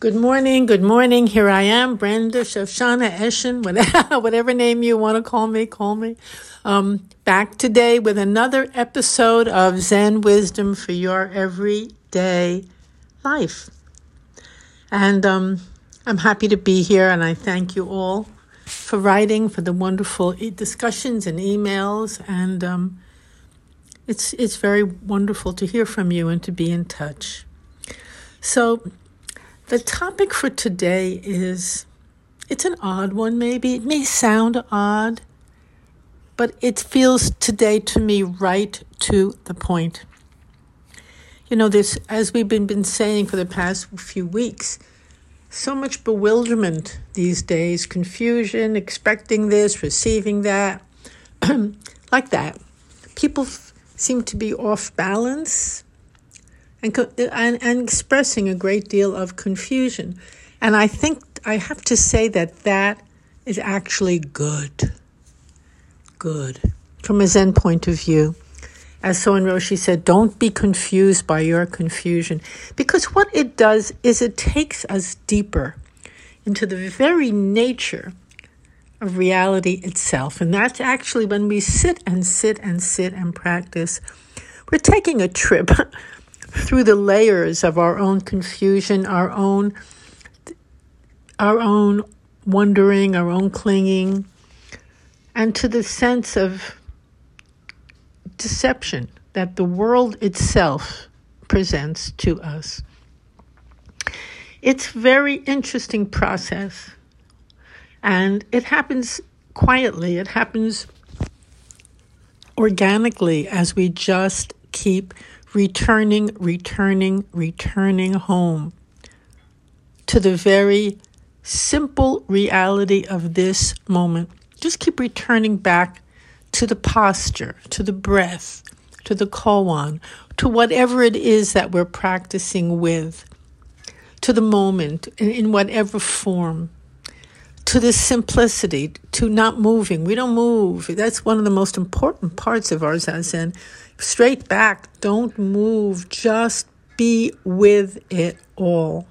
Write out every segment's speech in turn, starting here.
Good morning, good morning. Here I am, Brenda Shoshanna Eshin, whatever, whatever name you want to call me, call me. Um, back today with another episode of Zen Wisdom for your everyday life. And um, I'm happy to be here, and I thank you all for writing, for the wonderful discussions and emails. And um, it's, it's very wonderful to hear from you and to be in touch. So, the topic for today is it's an odd one, maybe. It may sound odd, but it feels today to me right to the point. You know, this, as we've been, been saying for the past few weeks, so much bewilderment these days, confusion, expecting this, receiving that, like that. People f- seem to be off balance and, and, and expressing a great deal of confusion. And I think I have to say that that is actually good. Good. From a Zen point of view. As Soen Roshi said, don't be confused by your confusion. Because what it does is it takes us deeper into the very nature of reality itself. And that's actually when we sit and sit and sit and practice, we're taking a trip through the layers of our own confusion, our own our own wondering, our own clinging, and to the sense of deception that the world itself presents to us. It's very interesting process and it happens quietly. It happens organically as we just keep returning, returning, returning home to the very simple reality of this moment. Just keep returning back to the posture, to the breath, to the koan, to whatever it is that we're practicing with, to the moment in, in whatever form to the simplicity, to not moving. We don't move. That's one of the most important parts of our Zazen. Straight back, don't move, just be with it all.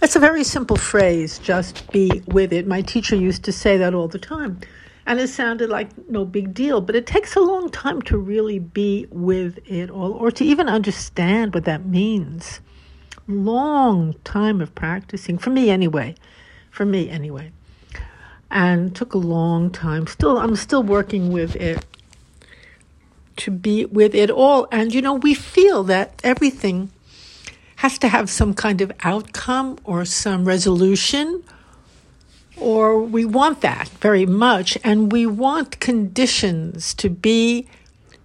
That's a very simple phrase, just be with it. My teacher used to say that all the time. And it sounded like no big deal, but it takes a long time to really be with it all or to even understand what that means. Long time of practicing, for me anyway for me anyway. And took a long time. Still, I'm still working with it to be with it all. And you know, we feel that everything has to have some kind of outcome or some resolution, or we want that very much. And we want conditions to be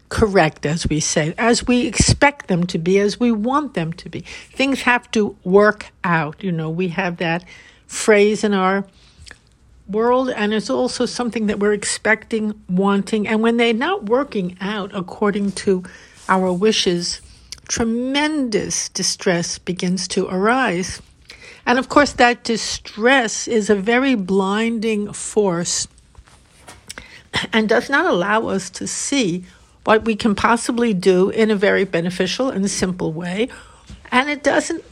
correct, as we say, as we expect them to be, as we want them to be. Things have to work out. You know, we have that phrase in our world, and it's also something that we're expecting, wanting, and when they're not working out according to our wishes, tremendous distress begins to arise. And of course, that distress is a very blinding force and does not allow us to see what we can possibly do in a very beneficial and simple way. And it doesn't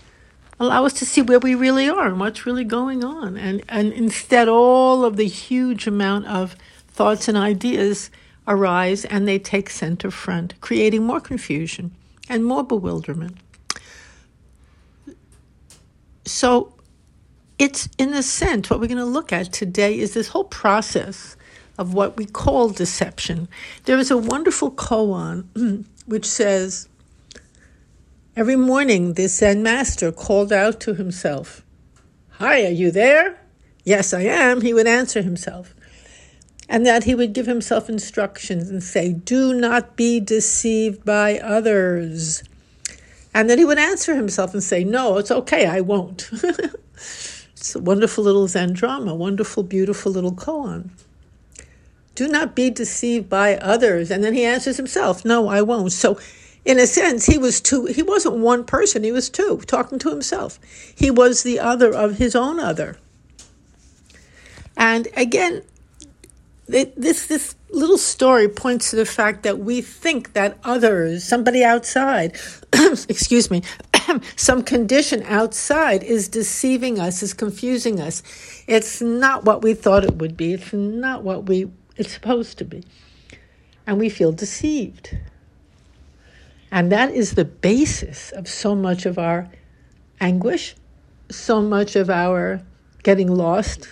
allow us to see where we really are and what's really going on. And, and instead, all of the huge amount of thoughts and ideas arise and they take center front, creating more confusion and more bewilderment. So, it's in a sense what we're going to look at today is this whole process of what we call deception. There is a wonderful koan which says, Every morning, this Zen master called out to himself, Hi, are you there? Yes, I am, he would answer himself. And that he would give himself instructions and say, Do not be deceived by others. And then he would answer himself and say, No, it's okay, I won't. it's a wonderful little Zen drama, wonderful, beautiful little koan. Do not be deceived by others. And then he answers himself, No, I won't. So in a sense, he was two, he wasn't one person, he was two, talking to himself. He was the other of his own other. And again, this this little story points to the fact that we think that others, somebody outside, excuse me, some condition outside is deceiving us, is confusing us. It's not what we thought it would be. It's not what we it's supposed to be. And we feel deceived. And that is the basis of so much of our anguish, so much of our getting lost,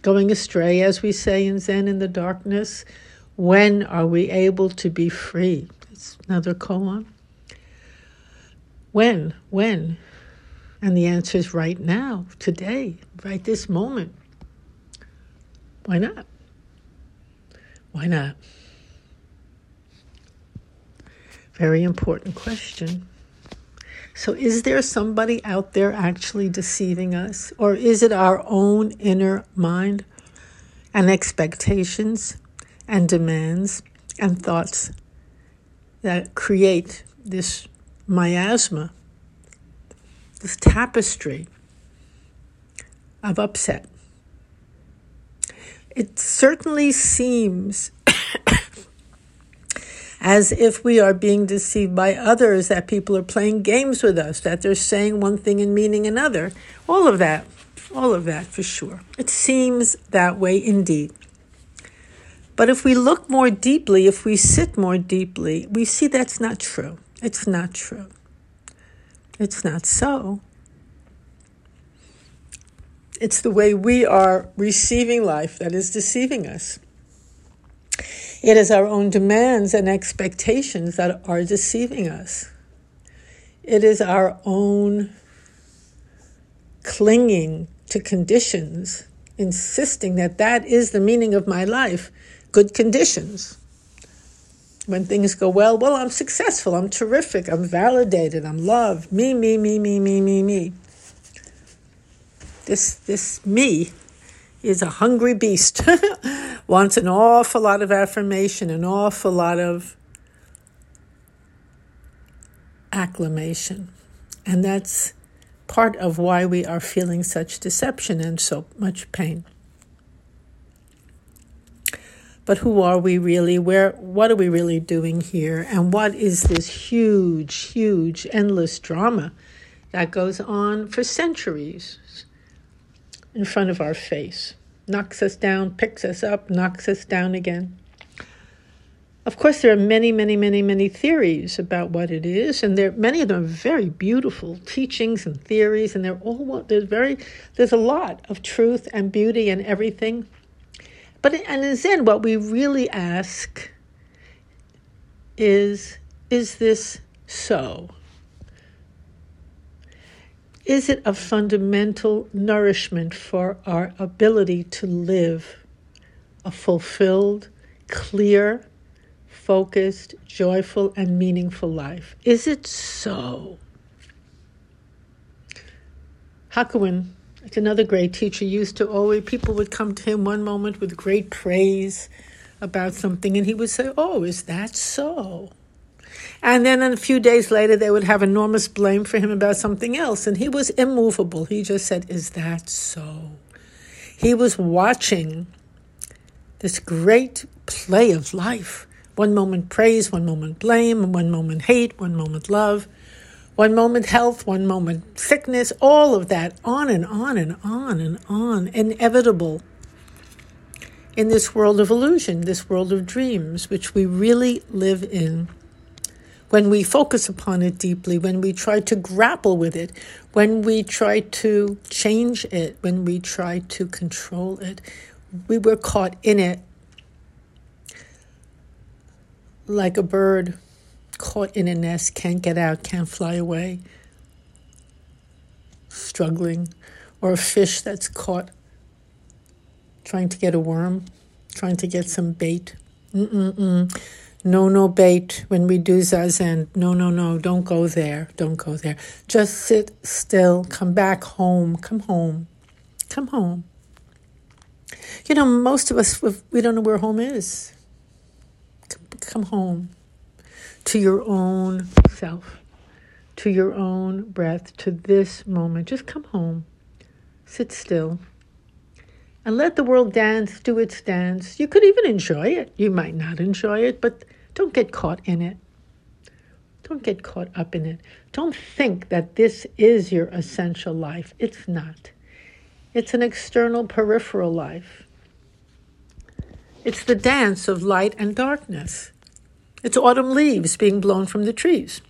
going astray, as we say in Zen in the darkness. When are we able to be free? It's another koan. When? When? And the answer is right now, today, right this moment. Why not? Why not? Very important question. So, is there somebody out there actually deceiving us? Or is it our own inner mind and expectations and demands and thoughts that create this miasma, this tapestry of upset. It certainly seems as if we are being deceived by others, that people are playing games with us, that they're saying one thing and meaning another. All of that, all of that for sure. It seems that way indeed. But if we look more deeply, if we sit more deeply, we see that's not true. It's not true. It's not so. It's the way we are receiving life that is deceiving us. It is our own demands and expectations that are deceiving us. It is our own clinging to conditions, insisting that that is the meaning of my life, good conditions when things go well, well, I'm successful, I'm terrific, I'm validated, I'm loved. Me, me, me, me, me, me, me. This this me is a hungry beast. Wants an awful lot of affirmation, an awful lot of acclamation. And that's part of why we are feeling such deception and so much pain. But who are we really? Where what are we really doing here? And what is this huge, huge, endless drama that goes on for centuries in front of our face? Knocks us down, picks us up, knocks us down again. Of course, there are many, many, many, many theories about what it is, and there many of them are very beautiful teachings and theories, and they're all there's very there's a lot of truth and beauty and everything. But and in Zen, what we really ask is is this so? Is it a fundamental nourishment for our ability to live a fulfilled, clear, focused, joyful, and meaningful life? Is it so? Hakuin another great teacher used to always, people would come to him one moment with great praise about something, and he would say, Oh, is that so? And then a few days later, they would have enormous blame for him about something else, and he was immovable. He just said, Is that so? He was watching this great play of life. One moment praise, one moment blame, one moment hate, one moment love. One moment health, one moment sickness, all of that, on and on and on and on, inevitable in this world of illusion, this world of dreams, which we really live in. When we focus upon it deeply, when we try to grapple with it, when we try to change it, when we try to control it, we were caught in it like a bird caught in a nest, can't get out, can't fly away, struggling, or a fish that's caught trying to get a worm, trying to get some bait. Mm-mm-mm. No, no bait when we do zazen. No, no, no, don't go there. Don't go there. Just sit still. Come back home. Come home. Come home. You know, most of us, we don't know where home is. Come home to your own self, to your own breath, to this moment. Just come home, sit still, and let the world dance, do its dance. You could even enjoy it. You might not enjoy it, but don't get caught in it. Don't get caught up in it. Don't think that this is your essential life. It's not. It's an external peripheral life. It's the dance of light and darkness. It's autumn leaves being blown from the trees.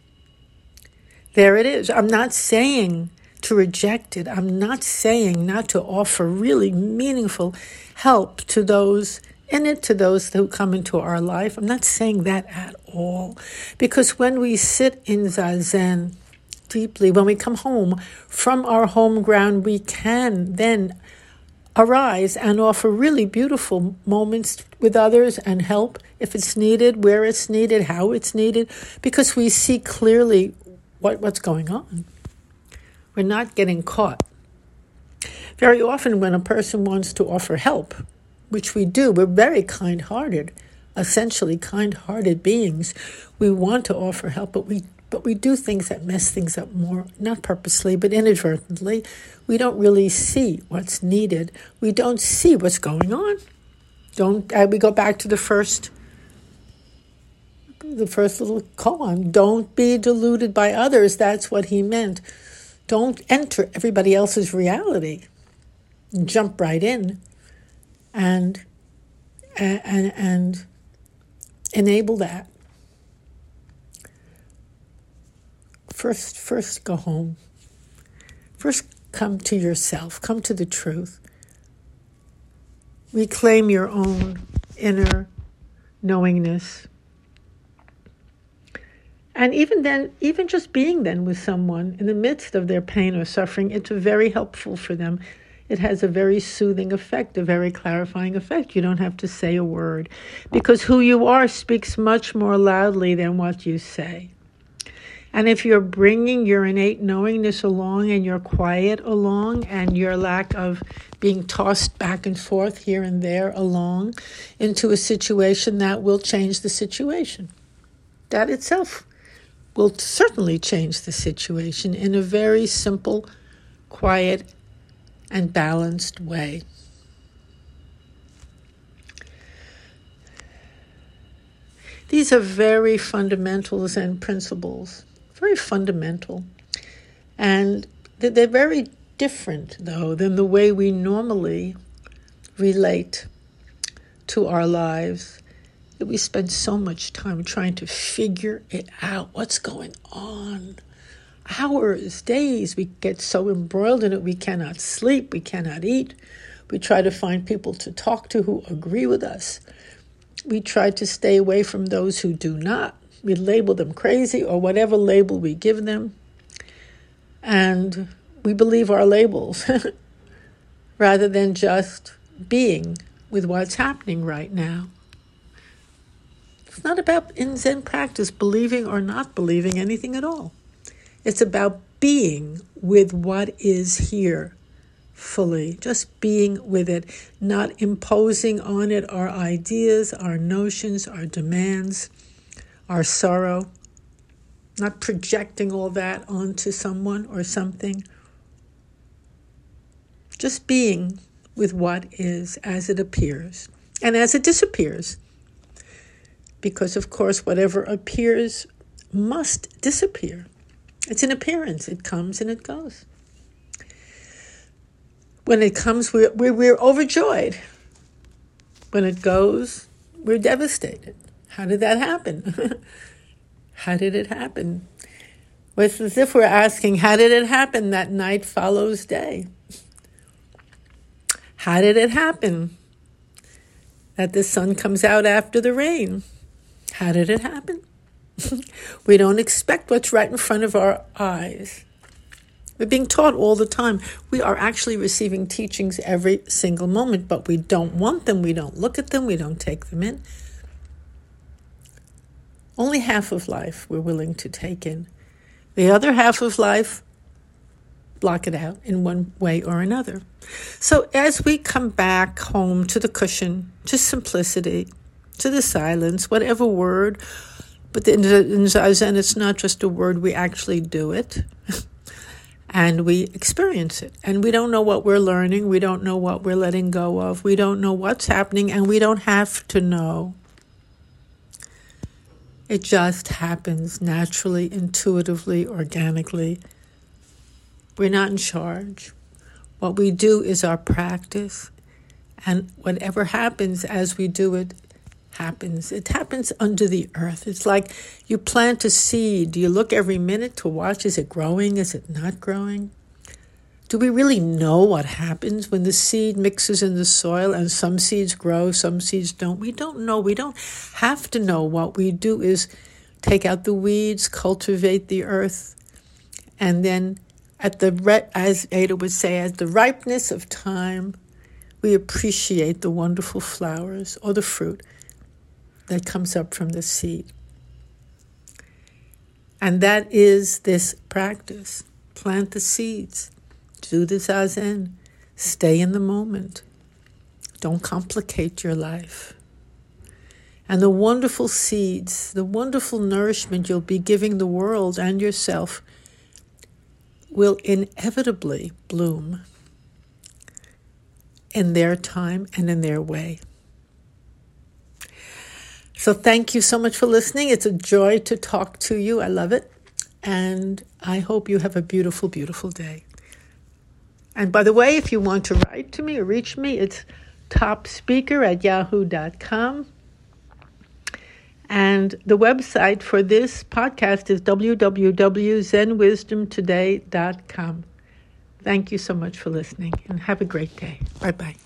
There it is. I'm not saying to reject it. I'm not saying not to offer really meaningful help to those in it, to those who come into our life. I'm not saying that at all. Because when we sit in Zazen deeply, when we come home from our home ground, we can then arise and offer really beautiful moments with others and help if it's needed, where it's needed, how it's needed, because we see clearly what, what's going on. We're not getting caught. Very often, when a person wants to offer help, which we do, we're very kind hearted, essentially kind hearted beings. We want to offer help, but we but we do things that mess things up more, not purposely, but inadvertently. We don't really see what's needed. We don't see what's going on. Don't uh, we go back to the first the first little koan. Don't be deluded by others. That's what he meant. Don't enter everybody else's reality. Jump right in and uh, and and enable that. First, first go home. First, come to yourself. Come to the truth. Reclaim your own inner knowingness. And even then, even just being then with someone in the midst of their pain or suffering, it's very helpful for them. It has a very soothing effect, a very clarifying effect. You don't have to say a word because who you are speaks much more loudly than what you say. And if you're bringing your innate knowingness along and your quiet along and your lack of being tossed back and forth here and there along into a situation that will change the situation, that itself will certainly change the situation in a very simple, quiet, and balanced way. These are very fundamentals and principles very fundamental. And they're very different, though, than the way we normally relate to our lives. We spend so much time trying to figure it out. What's going on? Hours, days, we get so embroiled in it we cannot sleep, we cannot eat. We try to find people to talk to who agree with us. We try to stay away from those who do not we label them crazy or whatever label we give them. And we believe our labels rather than just being with what's happening right now. It's not about in Zen practice believing or not believing anything at all. It's about being with what is here fully, just being with it, not imposing on it our ideas, our notions, our demands our sorrow, not projecting all that onto someone or something. Just being with what is as it appears and as it disappears. Because, of course, whatever appears must disappear. It's an appearance, it comes and it goes. When it comes, we're, we're, we're overjoyed. When it goes, we're devastated. How did that happen? how did it happen? Well, It's as if we're asking, how did it happen that night follows day? How did it happen that the sun comes out after the rain? How did it happen? We don't expect what's right in front of our eyes. We're being taught all the time. We are actually receiving teachings every single moment, but we don't want them. We don't look at them. We don't take them in. Only half of life we're willing to take in. The other half of life, block it out in one way or another. So as we come back home to the cushion, to simplicity, to the silence, whatever word, but in Zazen, it's not just a word, we actually do it. and we experience it. And we don't know what we're learning. We don't know what we're letting go of. We don't know what's happening, and we don't have to know. It just happens naturally, intuitively, organically. We're not in charge. What we do is our practice, and whatever happens as we do it happens. It happens under the earth. It's like you plant a seed. Do you look every minute to watch? Is it growing? Is it not growing? Do we really know what happens when the seed mixes in the soil and some seeds grow, some seeds don't? We don't know. We don't have to know. What we do is take out the weeds, cultivate the earth, and then at the as Ada would say, at the ripeness of time, we appreciate the wonderful flowers or the fruit that comes up from the seed. And that is this practice. Plant the seeds do the zazen. Stay in the moment. Don't complicate your life. And the wonderful seeds, the wonderful nourishment you'll be giving the world and yourself will inevitably bloom in their time and in their way. So, thank you so much for listening. It's a joy to talk to you. I love it. And I hope you have a beautiful, beautiful day. And by the way, if you want to write to me or reach me, it's topspeaker at yahoo.com. And the website for this podcast is www.zenwisdomtoday.com. Thank you so much for listening and have a great day. Bye bye.